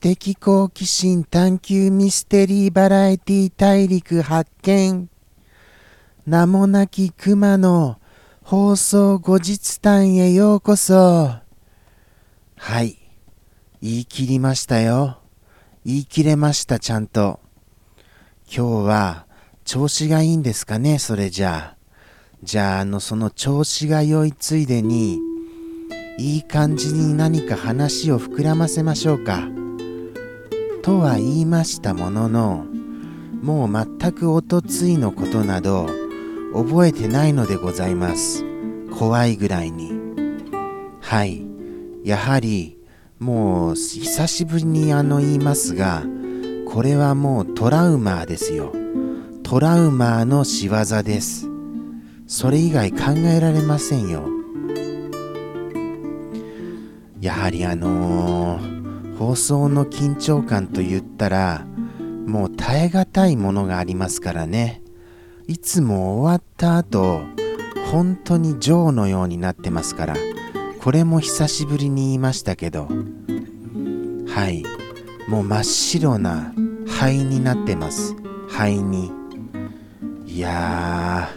的好奇心探求ミステリーバラエティ大陸発見。名もなき熊の放送後日談へようこそ。はい。言い切りましたよ。言い切れましたちゃんと。今日は調子がいいんですかねそれじゃあ。じゃああのその調子が良いついでにいい感じに何か話を膨らませましょうか。とは言いましたものの、もう全くおとついのことなど覚えてないのでございます。怖いぐらいに。はい。やはり、もう久しぶりにあの言いますが、これはもうトラウマーですよ。トラウマーの仕業です。それ以外考えられませんよ。やはりあのー、放送の緊張感と言ったらもう耐え難いものがありますからね。いつも終わった後本当にジョーのようになってますから。これも久しぶりに言いましたけど。はい。もう真っ白な灰になってます。灰に。いや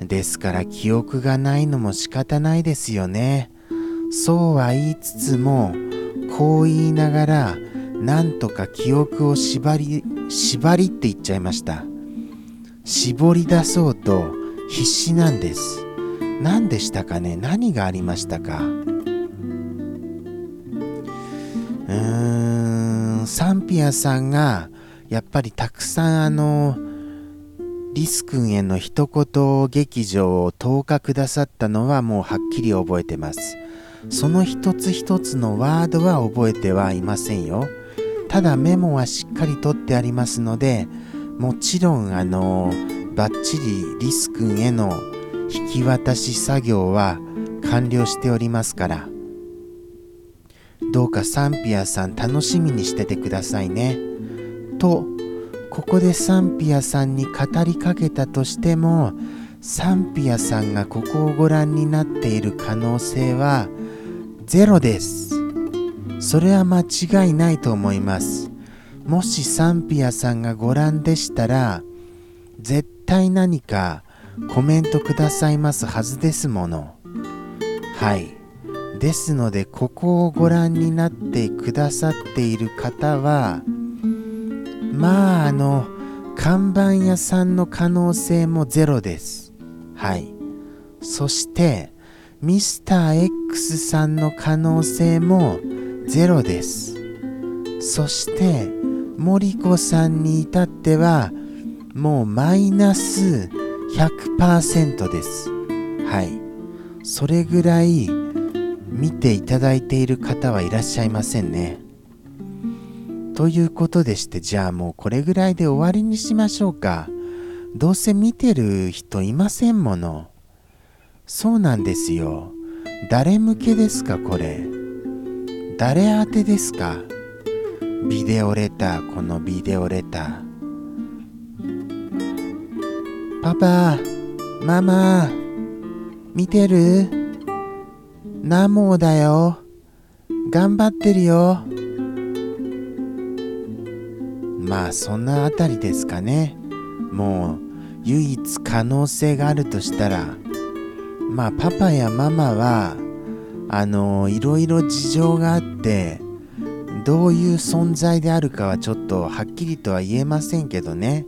ーですから記憶がないのも仕方ないですよね。そうは言いつつもこう言いながらなんとか記憶を縛り縛りって言っちゃいました。絞り出そうと必死なんです。何でしたかね？何がありましたか？うーんサンピアさんがやっぱりたくさんあのリス君への一言劇場を10日くださったのはもうはっきり覚えてます。その一つ一つのワードは覚えてはいませんよ。ただメモはしっかり取ってありますので、もちろんあの、バッチリリス君への引き渡し作業は完了しておりますから、どうかサンピアさん楽しみにしててくださいね。と、ここでサンピアさんに語りかけたとしても、サンピアさんがここをご覧になっている可能性はゼロです。それは間違いないと思います。もしサンピアさんがご覧でしたら、絶対何かコメントくださいますはずですもの。はい。ですので、ここをご覧になってくださっている方は、まあ、あの、看板屋さんの可能性もゼロです。はい。そして、ミスター X さんの可能性もゼロです。そして森子さんに至ってはもうマイナス100%です。はい。それぐらい見ていただいている方はいらっしゃいませんね。ということでしてじゃあもうこれぐらいで終わりにしましょうか。どうせ見てる人いませんもの。そうなんですよ。誰向けですか、これ？誰宛てですか？ビデオレター、このビデオレター。パパ、ママ、見てる？ナモだよ。頑張ってるよ。まあそんなあたりですかね。もう唯一可能性があるとしたらまあパパやママはあのいろいろ事情があってどういう存在であるかはちょっとはっきりとは言えませんけどね。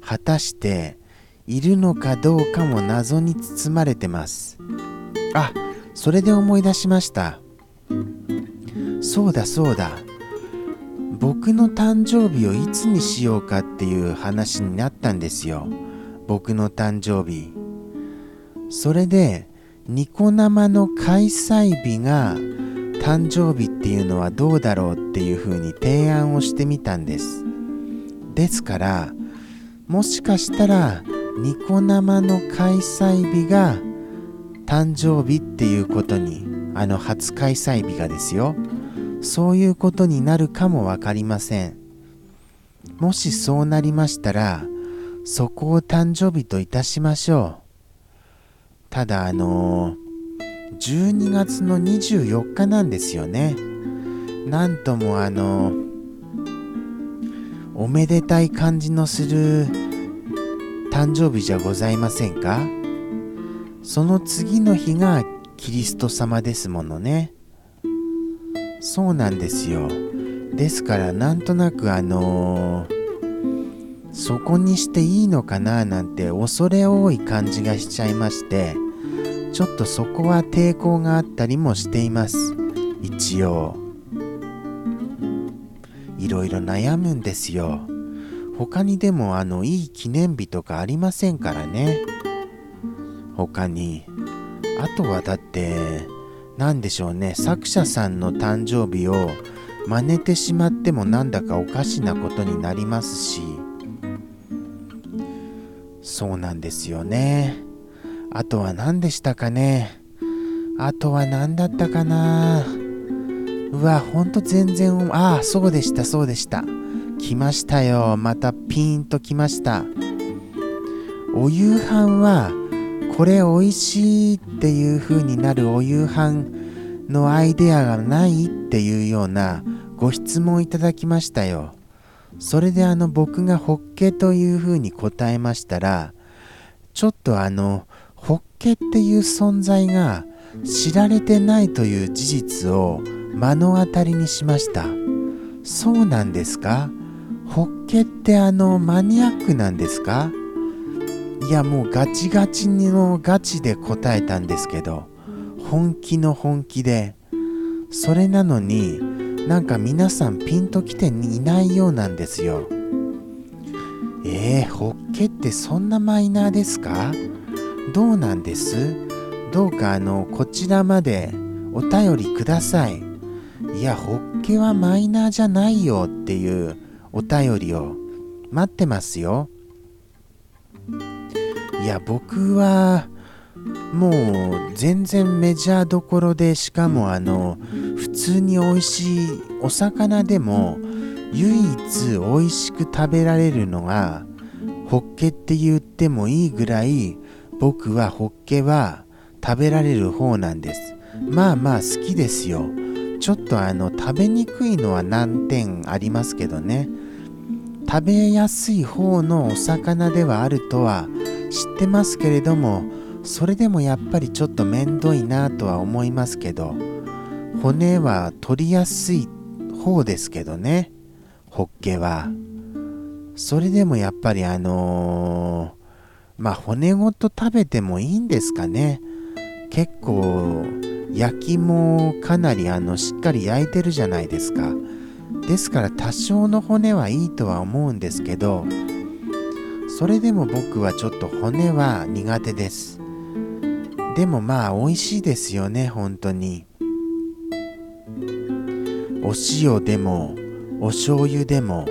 果たしているのかどうかも謎に包まれてます。あそれで思い出しました。そうだそうだ。僕の誕生日をいつにしようかっていう話になったんですよ。僕の誕生日。それでニコ生の開催日が誕生日っていうのはどうだろうっていうふうに提案をしてみたんです。ですからもしかしたらニコ生の開催日が誕生日っていうことにあの初開催日がですよ。そういうことになるかも分かりません。もしそうなりましたらそこを誕生日といたしましょう。ただあの12月の24日なんですよね。なんともあのおめでたい感じのする誕生日じゃございませんか？その次の日がキリスト様ですものね。そうなんですよ。ですからなんとなくあのー、そこにしていいのかななんて恐れ多い感じがしちゃいましてちょっとそこは抵抗があったりもしています。一応。いろいろ悩むんですよ。他にでもあのいい記念日とかありませんからね。他に。あとはだって何でしょうね。作者さんの誕生日を真似てしまってもなんだかおかしなことになりますし。そうなんですよね。あとは何でしたかね。あとは何だったかな。うわほんと全然ああそうでしたそうでした。来ましたよ。またピーンと来ました。お夕飯はこれ美味しいっていう風になるお夕飯のアイデアがないっていうようなご質問いただきましたよ。それであの僕がホッケというふうに答えましたら、ちょっとあの、ホッケっていう存在が知られてないという事実を目の当たりにしました。そうなんですか？ホッケってあのマニアックなんですか？いやもうガチガチのガチで答えたんですけど本気の本気で。それなのになんか皆さんピンときていないようなんですよ。えー、ホッケってそんなマイナーですか？どうなんです？どうかあの、こちらまでお便りください。いや、ホッケはマイナーじゃないよっていうお便りを待ってますよ。いや、僕は、もう全然メジャーどころでしかもあの普通に美味しいお魚でも唯一美味しく食べられるのがホッケって言ってもいいぐらい僕はホッケは食べられる方なんです。まあまあ好きですよ。ちょっとあの食べにくいのは難点ありますけどね。食べやすい方のお魚ではあるとは知ってますけれどもそれでもやっぱりちょっとめんどいなとは思いますけど。骨は取りやすい方ですけどね。ホッケは。それでもやっぱりあのー、まあ骨ごと食べてもいいんですかね。結構焼きもかなりあのしっかり焼いてるじゃないですか。ですから多少の骨はいいとは思うんですけどそれでも僕はちょっと骨は苦手です。でもまあ美味しいですよね本当に。塩でもお醤油でも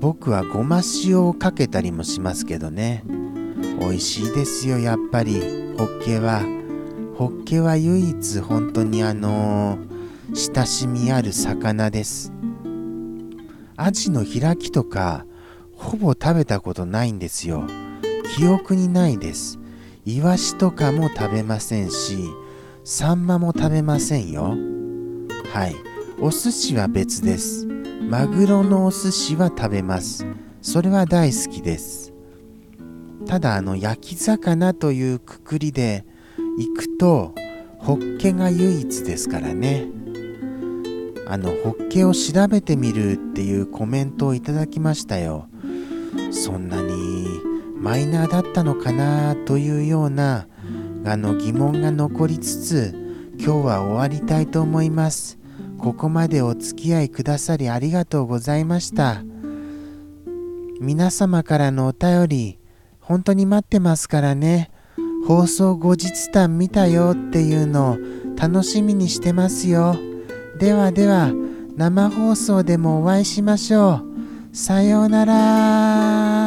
僕はごま塩をかけたりもしますけどね。美味しいですよやっぱり。ホッケは。ホッケは唯一本当にあのー、親しみある魚です。アジの開きとかほぼ食べたことないんですよ。記憶にないです。イワシとかも食べませんしサンマも食べませんよ。はい。お寿司は別です。マグロのお寿司は食べます。それは大好きです。ただあの焼き魚というくくりで行くとホッケが唯一ですからね。あのホッケを調べてみるっていうコメントをいただきましたよ。そんなにマイナーだったのかなというようなあの疑問が残りつつ今日は終わりたいと思います。ここまでお付き合いくださりありがとうございました。皆様からのお便り本当に待ってますからね。放送後日談見たよっていうのを楽しみにしてますよ。ではでは生放送でもお会いしましょう。さようなら。